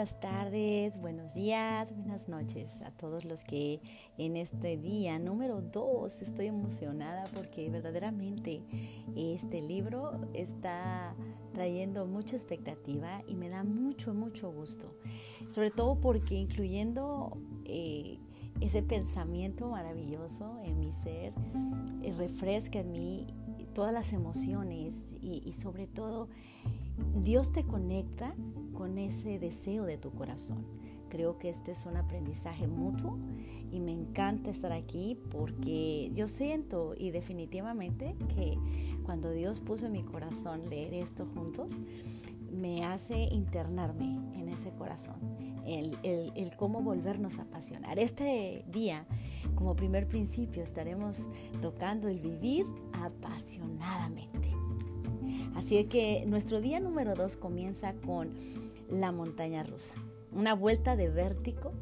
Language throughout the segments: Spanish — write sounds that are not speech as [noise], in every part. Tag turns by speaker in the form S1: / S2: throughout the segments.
S1: buenas tardes, buenos días, buenas noches a todos los que en este día número 2 estoy emocionada porque verdaderamente este libro está trayendo mucha expectativa y me da mucho, mucho gusto. Sobre todo porque incluyendo eh, ese pensamiento maravilloso en mi ser, eh, refresca en mí todas las emociones y sobre todo Dios te conecta con ese deseo de tu corazón. Creo que este es un aprendizaje mutuo y me encanta estar aquí porque yo siento y definitivamente que cuando Dios puso en mi corazón leer esto juntos, me hace internarme en ese corazón, el, el, cómo volvernos a apasionar. Este día, como primer principio, estaremos tocando el vivir apasionadamente. Así que nuestro día número dos comienza con la montaña rusa. Una vuelta de vértigo,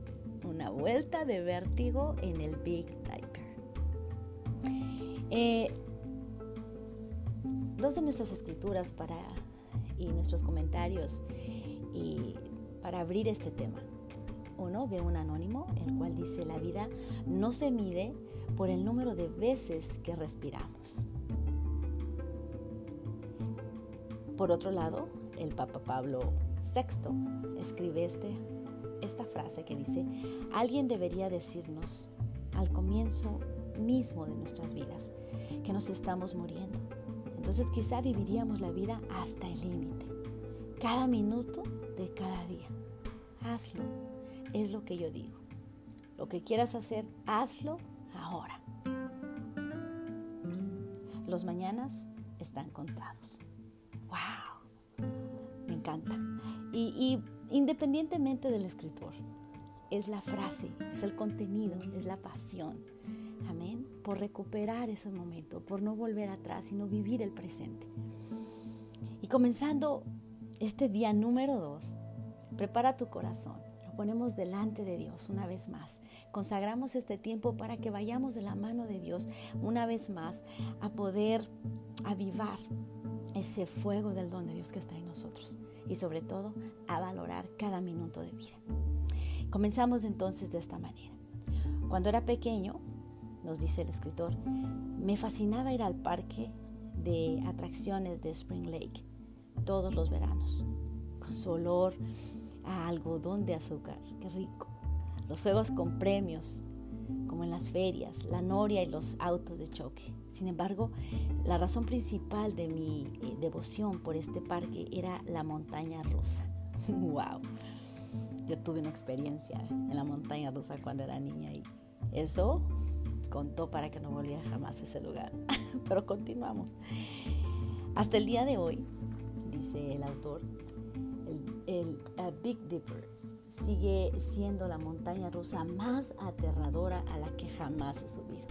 S1: una vuelta de vértigo en el Big Tiger. Eh, dos de nuestras escrituras para, y nuestros comentarios y para abrir este tema. Uno de un anónimo, el cual dice, la vida no se mide por el número de veces que respiramos. Por otro lado, el Papa Pablo VI escribe este, esta frase que dice, alguien debería decirnos al comienzo mismo de nuestras vidas que nos estamos muriendo. Entonces quizá viviríamos la vida hasta el límite, cada minuto de cada día. Hazlo, es lo que yo digo. Lo que quieras hacer, hazlo ahora. Los mañanas están contados. Encanta. Y, independientemente del escritor, es la frase, es el contenido, es la pasión. Amén. Por recuperar ese momento, por no volver atrás, sino vivir el presente. Y comenzando este día número dos, prepara tu corazón. Lo ponemos delante de Dios una vez más. Consagramos este tiempo para que vayamos de la mano de Dios una vez más a poder avivar ese fuego del don de Dios que está en nosotros y sobre todo a valorar cada minuto de vida. Comenzamos entonces de esta manera. Cuando era pequeño, nos dice el escritor, me fascinaba ir al parque de atracciones de Spring Lake todos los veranos, con su olor a algodón de azúcar, qué rico, los juegos con premios, como en las ferias, la noria y los autos de choque. Sin embargo, la razón principal de mi eh, devoción por este parque era la montaña rusa. [laughs] ¡Wow! Yo tuve una experiencia en la montaña rusa cuando era niña y eso contó para que no volviera jamás a ese lugar. [laughs] Pero continuamos. Hasta el día de hoy, dice el autor, el, el Big Dipper sigue siendo la montaña rusa más aterradora a la que jamás he subido.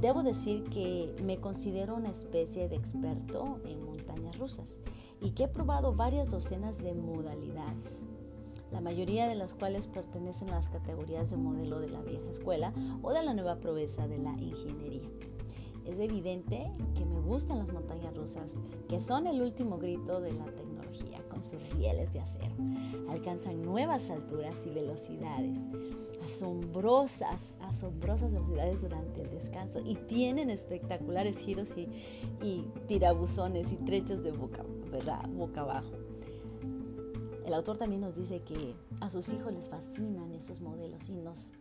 S1: Debo decir que me considero una especie de experto en montañas rusas y que he probado varias docenas de modalidades, la mayoría de las cuales pertenecen a las categorías de modelo de la vieja escuela o de la nueva proeza de la ingeniería. Es evidente que me gustan las montañas rusas, que son el último grito de la tecnología sus rieles de acero. Alcanzan nuevas alturas y velocidades, asombrosas, asombrosas velocidades durante el descanso y tienen espectaculares giros y, y tirabuzones y trechos de boca, ¿verdad? boca abajo. El autor también nos dice que a sus hijos les fascinan esos modelos y nos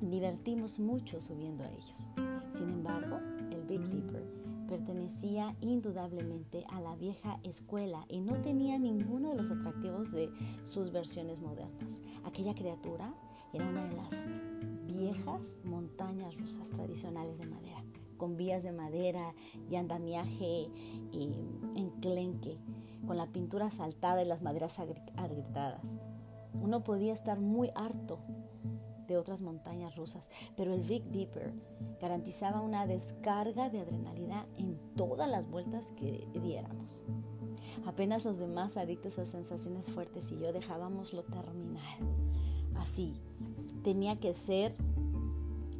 S1: divertimos mucho subiendo a ellos. Sin embargo, el Big Dipper pertenecía indudablemente a la vieja escuela y no tenía ninguno de los atractivos de sus versiones modernas. Aquella criatura era una de las viejas montañas rusas tradicionales de madera, con vías de madera y andamiaje y enclenque, con la pintura saltada y las maderas agrietadas. Uno podía estar muy harto de otras montañas rusas, pero el Big Dipper garantizaba una descarga de adrenalina en todas las vueltas que diéramos. Apenas los demás adictos a sensaciones fuertes y yo dejábamos lo terminal. Así, tenía que ser,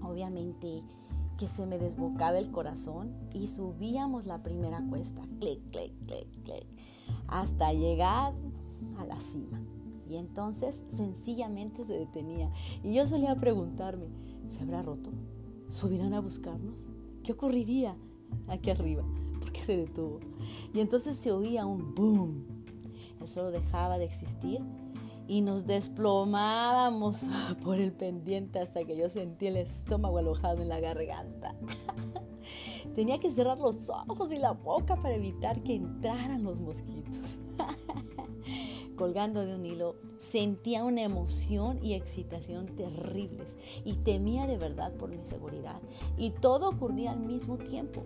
S1: obviamente, que se me desbocaba el corazón y subíamos la primera cuesta, clic, clic, clic, clic, hasta llegar a la cima. Y entonces sencillamente se detenía. Y yo solía preguntarme, ¿se habrá roto? ¿Subirán a buscarnos? ¿Qué ocurriría aquí arriba? ¿Por qué se detuvo? Y entonces se oía un boom. El solo dejaba de existir y nos desplomábamos [laughs] por el pendiente hasta que yo sentí el estómago alojado en la garganta. [laughs] Tenía que cerrar los ojos y la boca para evitar que entraran los mosquitos. [laughs] Colgando de un hilo, sentía una emoción y excitación terribles y temía de verdad por mi seguridad. Y todo ocurría al mismo tiempo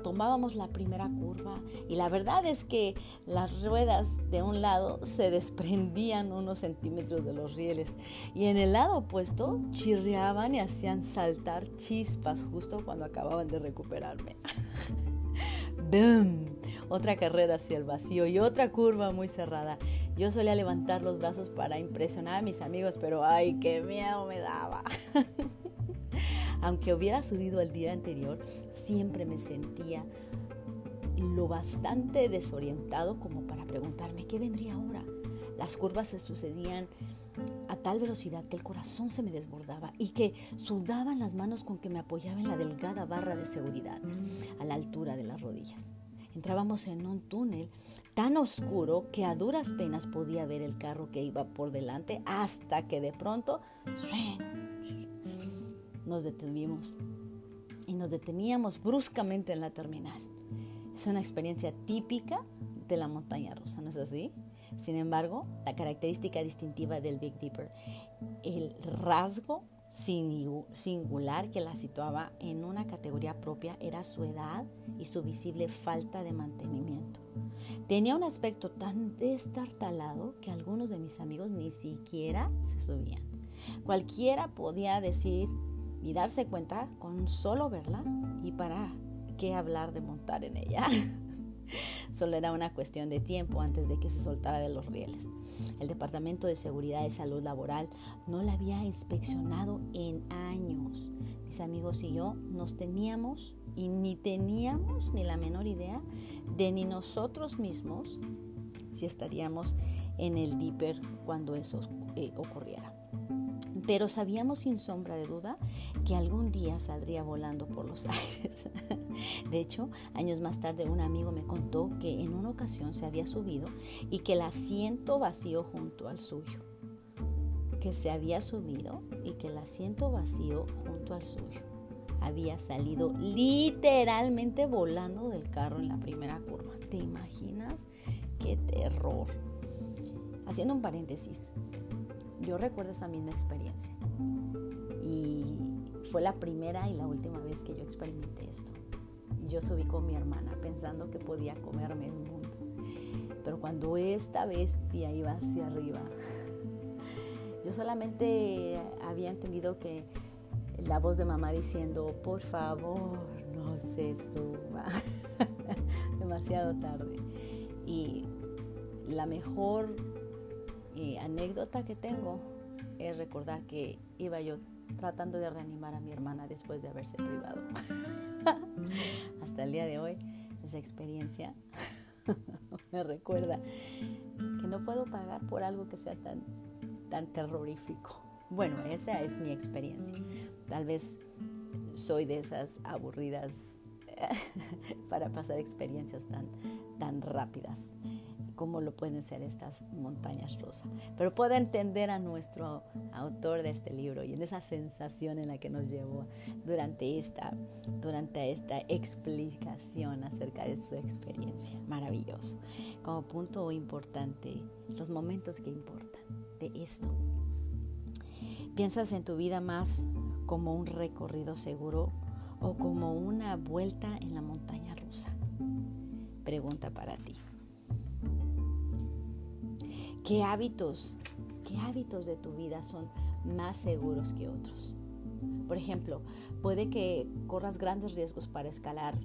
S1: tomábamos la primera curva y la verdad es que las ruedas de un lado se desprendían unos centímetros de los rieles y en el lado opuesto chirriaban y hacían saltar chispas justo cuando acababan de recuperarme. [laughs] ¡Bum! Otra carrera hacia el vacío y otra curva muy cerrada. Yo solía levantar los brazos para impresionar a mis amigos, pero ¡ay, qué miedo me daba! [laughs] Aunque hubiera subido el día anterior, siempre me sentía lo bastante desorientado como para preguntarme qué vendría ahora. Las curvas se sucedían a tal velocidad que el corazón se me desbordaba y que sudaban las manos con que me apoyaba en la delgada barra de seguridad a la altura de las rodillas. Entrábamos en un túnel tan oscuro que a duras penas podía ver el carro que iba por delante hasta que de pronto nos detuvimos y nos deteníamos bruscamente en la terminal. Es una experiencia típica de la montaña rusa, ¿no es así? Sin embargo, la característica distintiva del Big Dipper, el rasgo singular que la situaba en una categoría propia era su edad y su visible falta de mantenimiento. Tenía un aspecto tan destartalado que algunos de mis amigos ni siquiera se subían. Cualquiera podía decir y darse cuenta con solo verla y para qué hablar de montar en ella. [laughs] [laughs] Solo era una cuestión de tiempo antes de que se soltara de los rieles. El Departamento de Seguridad y Salud Laboral no la había inspeccionado en años. Mis amigos y yo nos teníamos y ni teníamos ni la menor idea de ni nosotros mismos si estaríamos en el Dipper cuando eso eh, ocurriera pero sabíamos sin sombra de duda que algún día saldría volando por los [laughs] aires. De hecho, años más tarde un amigo me contó que en una ocasión se había subido y que el asiento vacío junto al suyo. Que se había subido y que el asiento vacío junto al suyo había salido literalmente volando del carro en la primera curva. ¿Te imaginas? ¡Qué terror! Haciendo un paréntesis, yo recuerdo esa misma experiencia y fue la primera y la última vez que yo experimenté esto. Yo subí con mi hermana pensando que podía comerme el mundo, pero cuando esta bestia iba hacia arriba, [laughs] yo solamente había entendido que la voz de mamá diciendo, por favor, no se suba, [laughs] demasiado tarde. Y la mejor anécdota que tengo es recordar que iba yo tratando de reanimar a mi hermana después de haberse privado. [laughs] Hasta el día de hoy, esa experiencia [laughs] me recuerda que no puedo pagar por algo que sea tan, tan terrorífico. Bueno, esa es mi experiencia. Tal vez soy de esas aburridas [laughs] para pasar experiencias tan, tan rápidas como lo pueden ser estas montañas rosas. Pero puedo entender a nuestro autor de este libro y en esa sensación en la que nos llevó durante esta, durante esta explicación acerca de su experiencia. Maravilloso. Como punto importante, los momentos que importan de esto. ¿Piensas en tu vida más como un recorrido seguro o como una vuelta en la montaña rusa? Pregunta para ti. ¿Qué hábitos, qué hábitos de tu vida son más seguros que otros? Por ejemplo, puede que corras grandes riesgos para escalar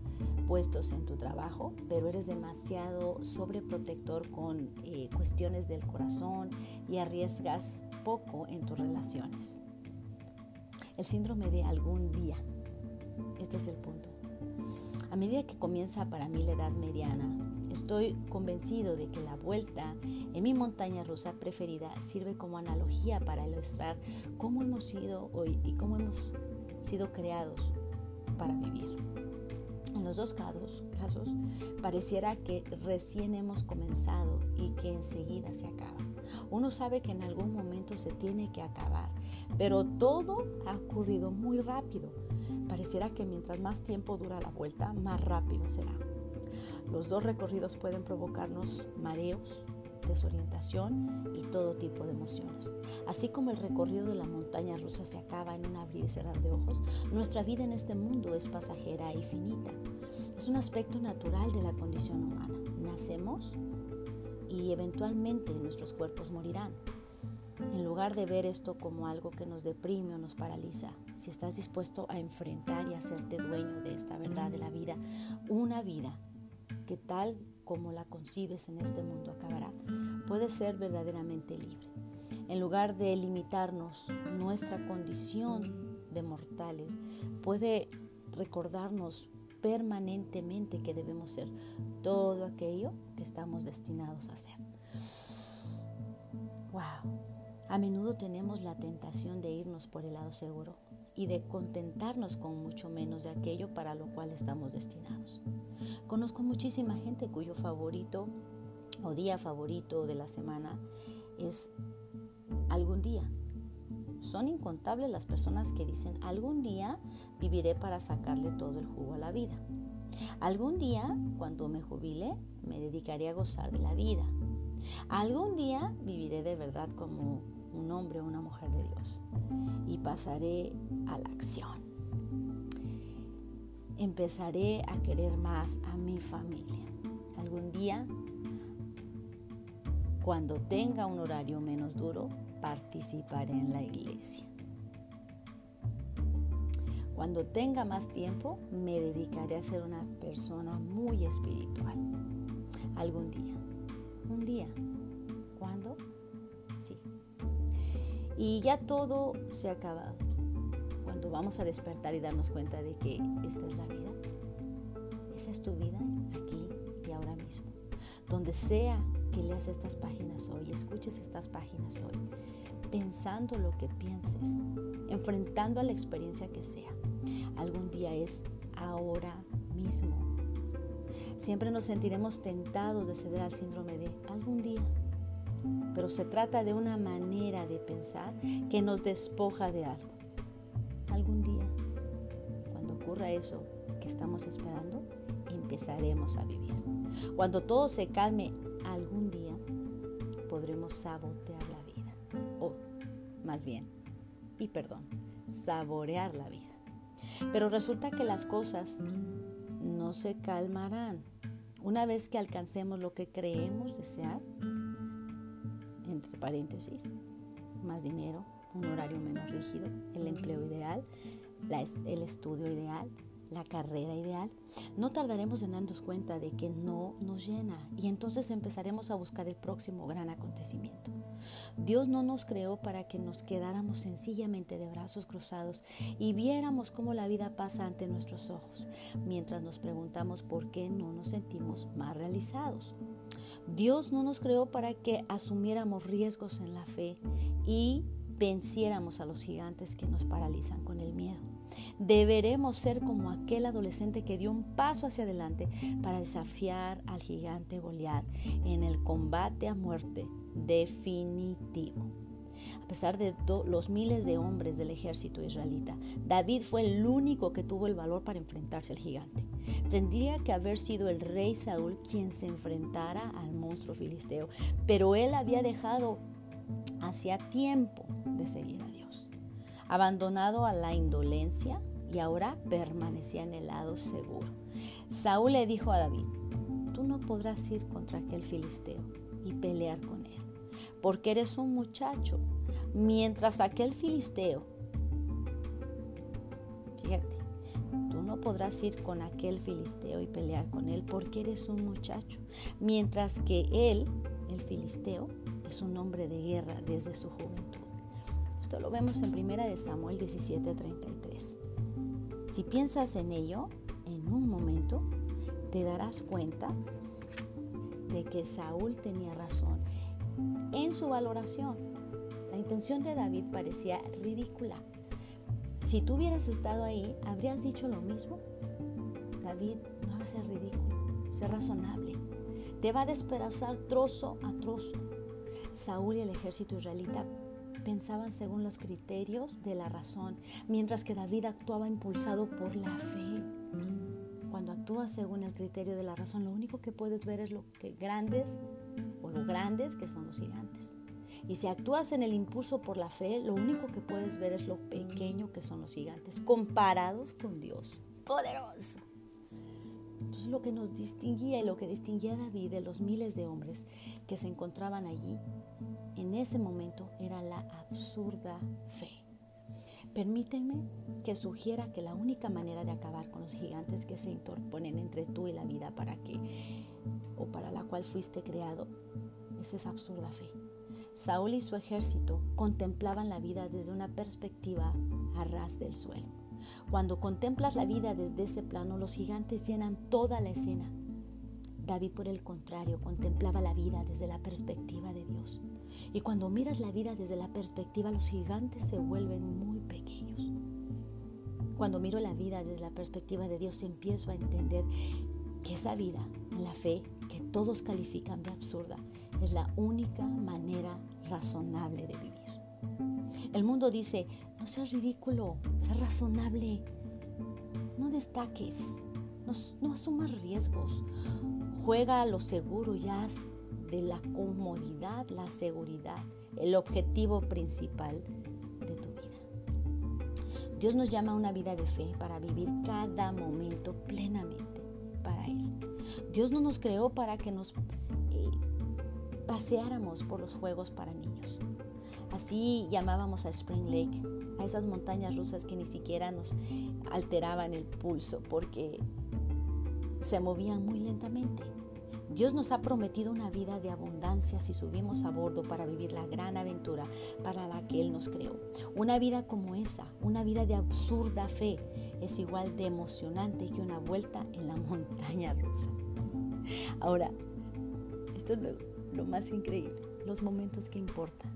S1: puestos en tu trabajo, pero eres demasiado sobreprotector con eh, cuestiones del corazón y arriesgas poco en tus relaciones. El síndrome de algún día. Este es el punto. A medida que comienza para mí la edad mediana. Estoy convencido de que la vuelta en mi montaña rusa preferida sirve como analogía para ilustrar cómo hemos sido hoy y cómo hemos sido creados para vivir. En los dos casos, pareciera que recién hemos comenzado y que enseguida se acaba. Uno sabe que en algún momento se tiene que acabar, pero todo ha ocurrido muy rápido. Pareciera que mientras más tiempo dura la vuelta, más rápido será. Los dos recorridos pueden provocarnos mareos, desorientación y todo tipo de emociones. Así como el recorrido de la montaña rusa se acaba en un abrir y cerrar de ojos, nuestra vida en este mundo es pasajera y finita. Es un aspecto natural de la condición humana. Nacemos y eventualmente nuestros cuerpos morirán. En lugar de ver esto como algo que nos deprime o nos paraliza, si estás dispuesto a enfrentar y hacerte dueño de esta verdad de la vida, una vida que tal como la concibes en este mundo acabará, puede ser verdaderamente libre. En lugar de limitarnos nuestra condición de mortales, puede recordarnos permanentemente que debemos ser todo aquello que estamos destinados a ser. Wow. A menudo tenemos la tentación de irnos por el lado seguro y de contentarnos con mucho menos de aquello para lo cual estamos destinados. Conozco muchísima gente cuyo favorito o día favorito de la semana es algún día. Son incontables las personas que dicen algún día viviré para sacarle todo el jugo a la vida. Algún día, cuando me jubile, me dedicaré a gozar de la vida. Algún día viviré de verdad como un hombre o una mujer de Dios y pasaré a la acción. Empezaré a querer más a mi familia. Algún día, cuando tenga un horario menos duro, participaré en la iglesia. Cuando tenga más tiempo, me dedicaré a ser una persona muy espiritual. Algún día. Un día. ¿Cuándo? Sí. Y ya todo se ha acabado. Cuando vamos a despertar y darnos cuenta de que esta es la vida, esa es tu vida aquí y ahora mismo. Donde sea que leas estas páginas hoy, escuches estas páginas hoy, pensando lo que pienses, enfrentando a la experiencia que sea. Algún día es ahora mismo. Siempre nos sentiremos tentados de ceder al síndrome de algún día pero se trata de una manera de pensar que nos despoja de algo. Algún día, cuando ocurra eso que estamos esperando, empezaremos a vivir. Cuando todo se calme algún día, podremos sabotear la vida. O, más bien, y perdón, saborear la vida. Pero resulta que las cosas no se calmarán. Una vez que alcancemos lo que creemos desear, entre paréntesis, más dinero, un horario menos rígido, el empleo ideal, el estudio ideal, la carrera ideal, no tardaremos en darnos cuenta de que no nos llena y entonces empezaremos a buscar el próximo gran acontecimiento. Dios no nos creó para que nos quedáramos sencillamente de brazos cruzados y viéramos cómo la vida pasa ante nuestros ojos, mientras nos preguntamos por qué no nos sentimos más realizados. Dios no nos creó para que asumiéramos riesgos en la fe y venciéramos a los gigantes que nos paralizan con el miedo. Deberemos ser como aquel adolescente que dio un paso hacia adelante para desafiar al gigante Goliat en el combate a muerte definitivo. A pesar de los miles de hombres del ejército israelita, David fue el único que tuvo el valor para enfrentarse al gigante. Tendría que haber sido el rey Saúl quien se enfrentara al monstruo filisteo, pero él había dejado hacía tiempo de seguir a Dios, abandonado a la indolencia y ahora permanecía en el lado seguro. Saúl le dijo a David, tú no podrás ir contra aquel filisteo y pelear con él, porque eres un muchacho, mientras aquel filisteo, fíjate, tú no podrás ir con aquel filisteo y pelear con él porque eres un muchacho, mientras que él, el filisteo, es un hombre de guerra desde su juventud. Esto lo vemos en 1 de Samuel 17:33. Si piensas en ello, en un momento, te darás cuenta de que Saúl tenía razón en su valoración. Intención de David parecía ridícula. Si tú hubieras estado ahí, ¿habrías dicho lo mismo? David, no va a ser ridículo, ser razonable. Te va a despedazar trozo a trozo. Saúl y el ejército israelita pensaban según los criterios de la razón, mientras que David actuaba impulsado por la fe. Cuando actúas según el criterio de la razón, lo único que puedes ver es lo que grandes o lo grandes que son los gigantes. Y si actúas en el impulso por la fe, lo único que puedes ver es lo pequeño que son los gigantes, comparados con Dios. Poderoso. Entonces lo que nos distinguía y lo que distinguía a David de los miles de hombres que se encontraban allí en ese momento era la absurda fe. Permíteme que sugiera que la única manera de acabar con los gigantes que se interponen entre tú y la vida para que o para la cual fuiste creado es esa absurda fe. Saúl y su ejército contemplaban la vida desde una perspectiva a ras del suelo. Cuando contemplas la vida desde ese plano, los gigantes llenan toda la escena. David, por el contrario, contemplaba la vida desde la perspectiva de Dios. Y cuando miras la vida desde la perspectiva, los gigantes se vuelven muy pequeños. Cuando miro la vida desde la perspectiva de Dios, empiezo a entender que esa vida, la fe, que todos califican de absurda, es la única manera razonable de vivir. El mundo dice, no seas ridículo, sé razonable, no destaques, no, no asumas riesgos, juega a lo seguro y haz de la comodidad, la seguridad, el objetivo principal de tu vida. Dios nos llama a una vida de fe para vivir cada momento plenamente para Él. Dios no nos creó para que nos paseáramos por los juegos para niños. Así llamábamos a Spring Lake, a esas montañas rusas que ni siquiera nos alteraban el pulso porque se movían muy lentamente. Dios nos ha prometido una vida de abundancia si subimos a bordo para vivir la gran aventura para la que Él nos creó. Una vida como esa, una vida de absurda fe, es igual de emocionante que una vuelta en la montaña rusa. Ahora, esto es lo, más increíble, los momentos que importan.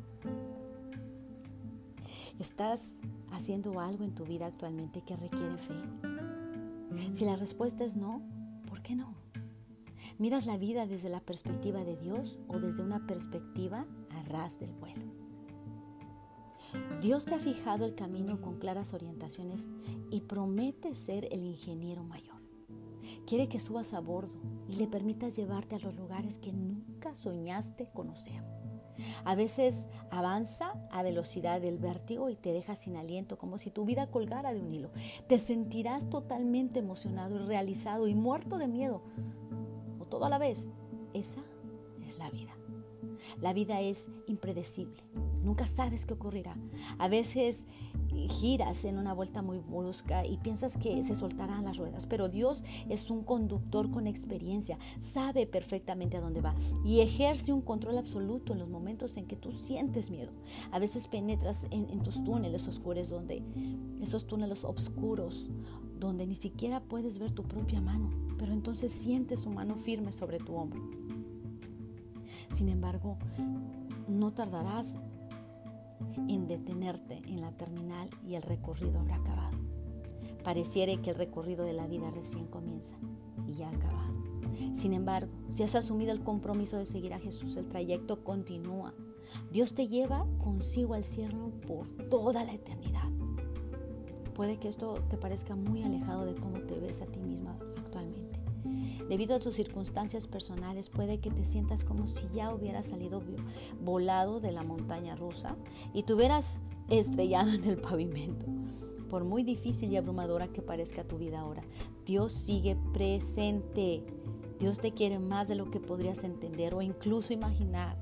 S1: ¿Estás haciendo algo en tu vida actualmente que requiere fe? Si la respuesta es no, ¿por qué no? ¿Miras la vida desde la perspectiva de Dios o desde una perspectiva a ras del vuelo? Dios te ha fijado el camino con claras orientaciones y promete ser el ingeniero mayor. Quiere que subas a bordo y le permitas llevarte a los lugares que nunca soñaste conocer. A veces avanza a velocidad del vértigo y te deja sin aliento, como si tu vida colgara de un hilo. Te sentirás totalmente emocionado y realizado y muerto de miedo, todo a la vez. Esa es la vida. La vida es impredecible. Nunca sabes qué ocurrirá. A veces giras en una vuelta muy brusca y piensas que se soltarán las ruedas, pero Dios es un conductor con experiencia, sabe perfectamente a dónde va y ejerce un control absoluto en los momentos en que tú sientes miedo. A veces penetras en, en tus túneles oscuros, donde esos túneles oscuros donde ni siquiera puedes ver tu propia mano, pero entonces sientes su mano firme sobre tu hombro. Sin embargo, no tardarás en detenerte en la terminal y el recorrido habrá acabado. Pareciere que el recorrido de la vida recién comienza y ya ha acabado. Sin embargo, si has asumido el compromiso de seguir a Jesús, el trayecto continúa. Dios te lleva consigo al cielo por toda la eternidad. Puede que esto te parezca muy alejado de cómo te ves a ti misma actualmente. Debido a tus circunstancias personales, puede que te sientas como si ya hubieras salido volado de la montaña rusa y te hubieras estrellado en el pavimento. Por muy difícil y abrumadora que parezca tu vida ahora, Dios sigue presente. Dios te quiere más de lo que podrías entender o incluso imaginar.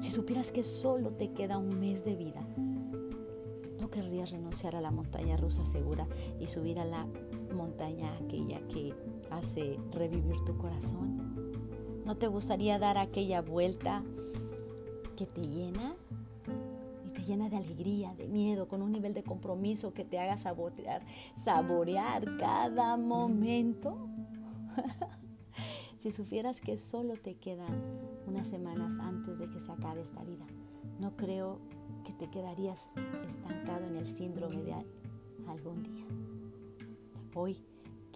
S1: Si supieras que solo te queda un mes de vida, querrías renunciar a la montaña rusa segura y subir a la montaña aquella que hace revivir tu corazón? ¿No te gustaría dar aquella vuelta que te llena? Y te llena de alegría, de miedo, con un nivel de compromiso que te haga saborear, cada momento. [laughs] Si supieras que solo te quedan unas semanas antes de que se acabe esta vida, no creo que te quedarías estancado en el síndrome de algún día. Hoy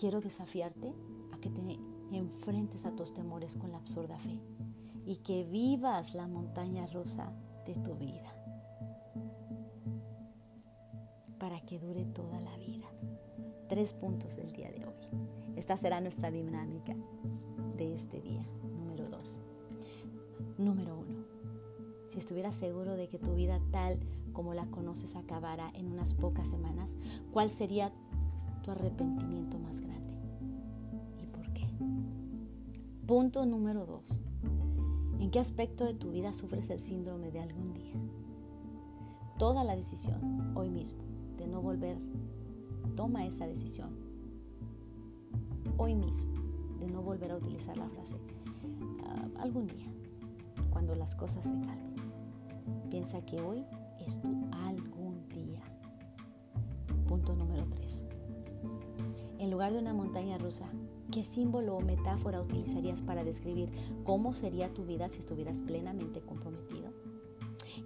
S1: quiero desafiarte a que te enfrentes a tus temores con la absurda fe y que vivas la montaña rusa de tu vida para que dure toda la vida. Tres puntos del día de hoy. Esta será nuestra dinámica de este día. Número dos. Número uno. Si estuvieras seguro de que tu vida tal como la conoces acabará en unas pocas semanas, ¿cuál sería tu arrepentimiento más grande? ¿Y por qué? Punto número dos. ¿En qué aspecto de tu vida sufres el síndrome de algún día? Toda la decisión hoy mismo de no volver, toma esa decisión hoy mismo de no volver a utilizar la frase ah, algún día, cuando las cosas se calmen. Piensa que hoy es tu algún En lugar de una montaña rusa, ¿qué símbolo o metáfora utilizarías para describir cómo sería tu vida si estuvieras plenamente comprometido?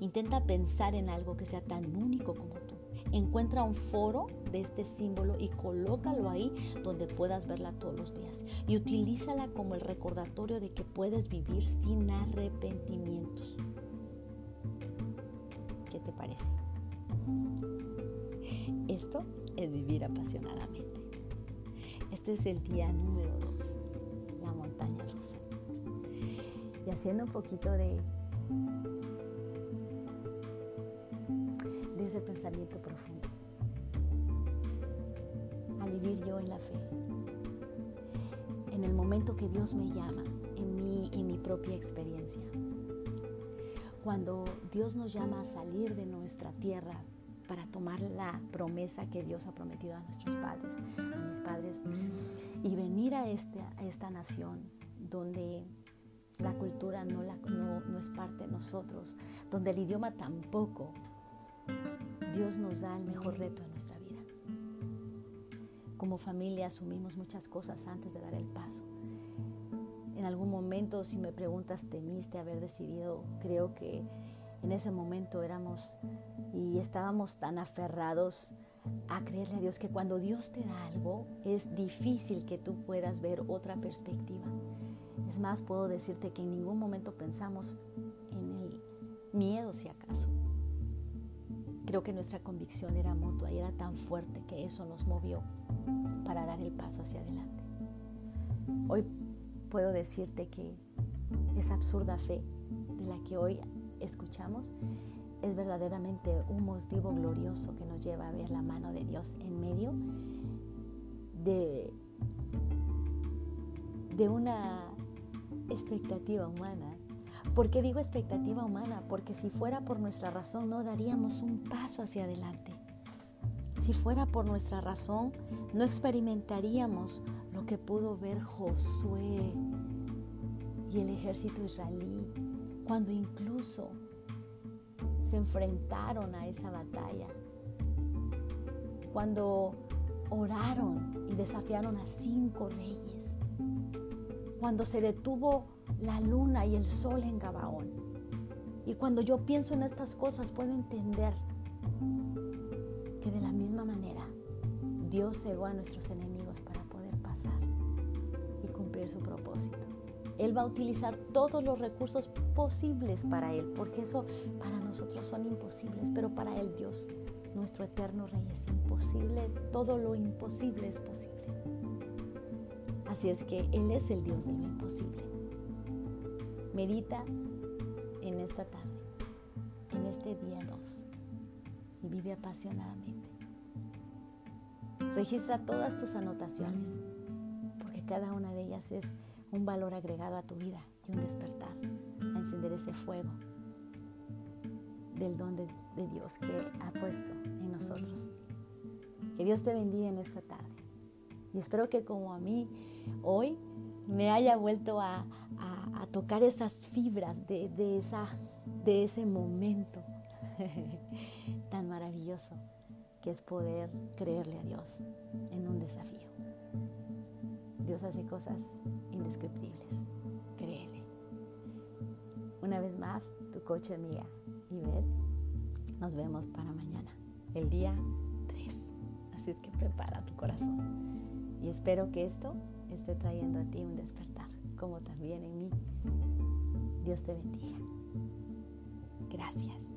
S1: Intenta pensar en algo que sea tan único como tú. Encuentra un foro de este símbolo y colócalo ahí donde puedas verla todos los días. Y utilízala como el recordatorio de que puedes vivir sin arrepentimientos. ¿Qué te parece? Esto es vivir apasionadamente. Este es el día número 2, la montaña rusa. Y haciendo un poquito de, de ese pensamiento profundo. A vivir yo en la fe. En el momento que Dios me llama, en mi, en mi propia experiencia. Cuando Dios nos llama a salir de nuestra tierra tomar la promesa que Dios ha prometido a nuestros padres, a mis padres, y venir a, este, a esta nación donde la cultura no, la, no, no es parte de nosotros, donde el idioma tampoco, Dios nos da el mejor reto en nuestra vida. Como familia asumimos muchas cosas antes de dar el paso. En algún momento, si me preguntas, temiste haber decidido, creo que en ese momento éramos y estábamos tan aferrados a creerle a Dios que cuando Dios te da algo es difícil que tú puedas ver otra perspectiva. Es más, puedo decirte que en ningún momento pensamos en el miedo si acaso. Creo que nuestra convicción era mutua y era tan fuerte que eso nos movió para dar el paso hacia adelante. Hoy puedo decirte que esa absurda fe de la que hoy escuchamos es verdaderamente un motivo glorioso que nos lleva a ver la mano de Dios en medio de, de una expectativa humana. ¿Por qué digo expectativa humana? Porque si fuera por nuestra razón no daríamos un paso hacia adelante. Si fuera por nuestra razón no experimentaríamos lo que pudo ver Josué y el ejército israelí cuando incluso se enfrentaron a esa batalla, cuando oraron y desafiaron a cinco reyes, cuando se detuvo la luna y el sol en Gabaón. Y cuando yo pienso en estas cosas puedo entender que de la misma manera Dios cegó a nuestros enemigos para poder pasar y cumplir su propósito. Él va a utilizar todos los recursos posibles para Él, porque eso para nosotros son imposibles, pero para Él Dios, nuestro eterno Rey, es imposible, todo lo imposible es posible. Así es que Él es el Dios de lo imposible. Medita en esta tarde, en este día 2, y vive apasionadamente. Registra todas tus anotaciones, porque cada una de ellas es un valor agregado a tu vida y un despertar, a encender ese fuego del don de, Dios que ha puesto en nosotros. Que Dios te bendiga en esta tarde. Y espero que como a mí hoy me haya vuelto a, tocar esas fibras de, de, esa, de ese momento [laughs] tan maravilloso que es poder creerle a Dios en un desafío. Dios hace cosas indescriptibles. Créele. Una vez más, tu coche amiga Ivette. Nos vemos para mañana, el día 3. Así es que prepara tu corazón. Y espero que esto esté trayendo a ti un despertar, como también en mí. Dios te bendiga. Gracias.